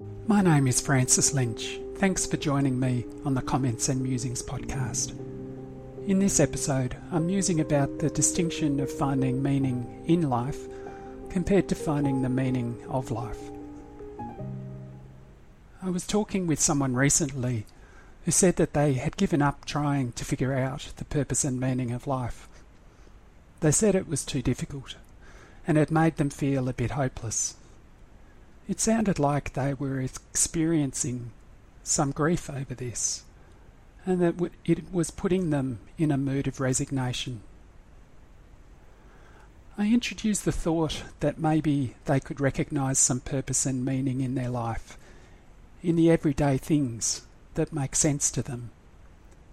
My name is Francis Lynch. Thanks for joining me on the Comments and Musings podcast. In this episode, I'm musing about the distinction of finding meaning in life compared to finding the meaning of life. I was talking with someone recently who said that they had given up trying to figure out the purpose and meaning of life. They said it was too difficult and it made them feel a bit hopeless. It sounded like they were experiencing some grief over this, and that it was putting them in a mood of resignation. I introduced the thought that maybe they could recognize some purpose and meaning in their life, in the everyday things that make sense to them,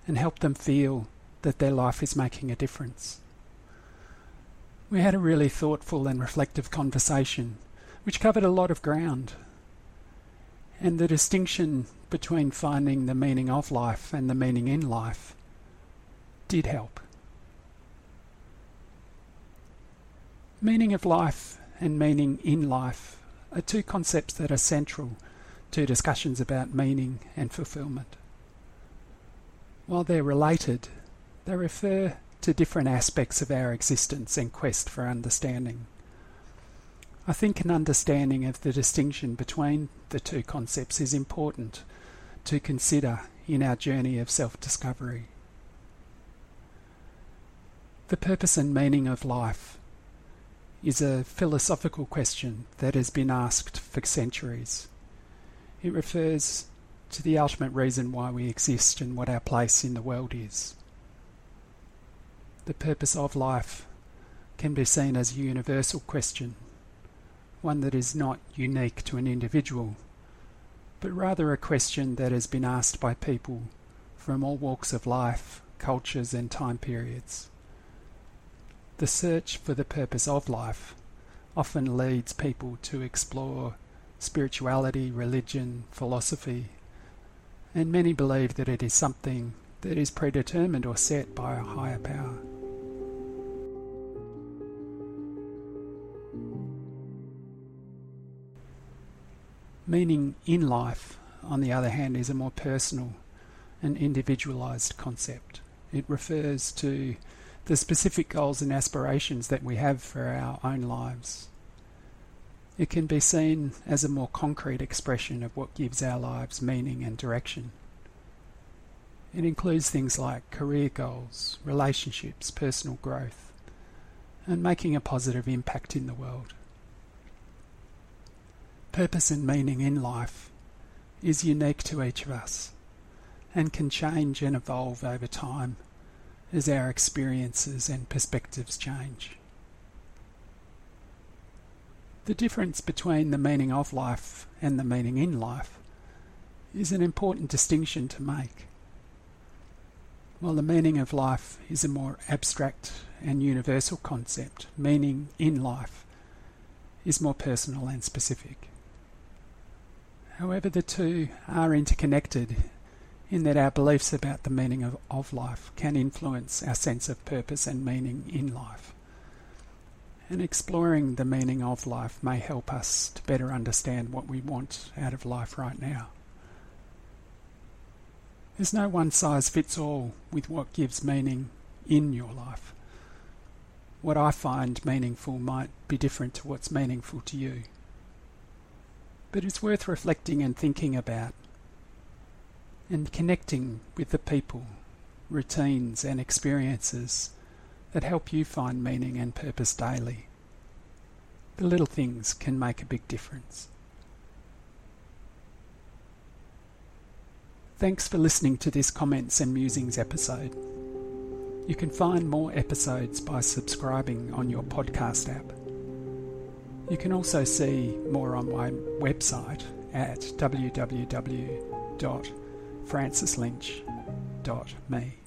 and help them feel that their life is making a difference. We had a really thoughtful and reflective conversation, which covered a lot of ground. And the distinction between finding the meaning of life and the meaning in life did help. Meaning of life and meaning in life are two concepts that are central to discussions about meaning and fulfillment. While they're related, they refer to different aspects of our existence and quest for understanding. I think an understanding of the distinction between the two concepts is important to consider in our journey of self discovery. The purpose and meaning of life is a philosophical question that has been asked for centuries. It refers to the ultimate reason why we exist and what our place in the world is the purpose of life can be seen as a universal question, one that is not unique to an individual, but rather a question that has been asked by people from all walks of life, cultures, and time periods. The search for the purpose of life often leads people to explore spirituality, religion, philosophy, and many believe that it is something that is predetermined or set by a higher power. Meaning in life, on the other hand, is a more personal and individualized concept. It refers to the specific goals and aspirations that we have for our own lives. It can be seen as a more concrete expression of what gives our lives meaning and direction. It includes things like career goals, relationships, personal growth, and making a positive impact in the world. Purpose and meaning in life is unique to each of us and can change and evolve over time as our experiences and perspectives change. The difference between the meaning of life and the meaning in life is an important distinction to make. While the meaning of life is a more abstract and universal concept, meaning in life is more personal and specific. However, the two are interconnected in that our beliefs about the meaning of, of life can influence our sense of purpose and meaning in life. And exploring the meaning of life may help us to better understand what we want out of life right now. There's no one size fits all with what gives meaning in your life. What I find meaningful might be different to what's meaningful to you but it's worth reflecting and thinking about and connecting with the people, routines, and experiences that help you find meaning and purpose daily. The little things can make a big difference. Thanks for listening to this Comments and Musings episode. You can find more episodes by subscribing on your podcast app. You can also see more on my website at www.francislynch.me.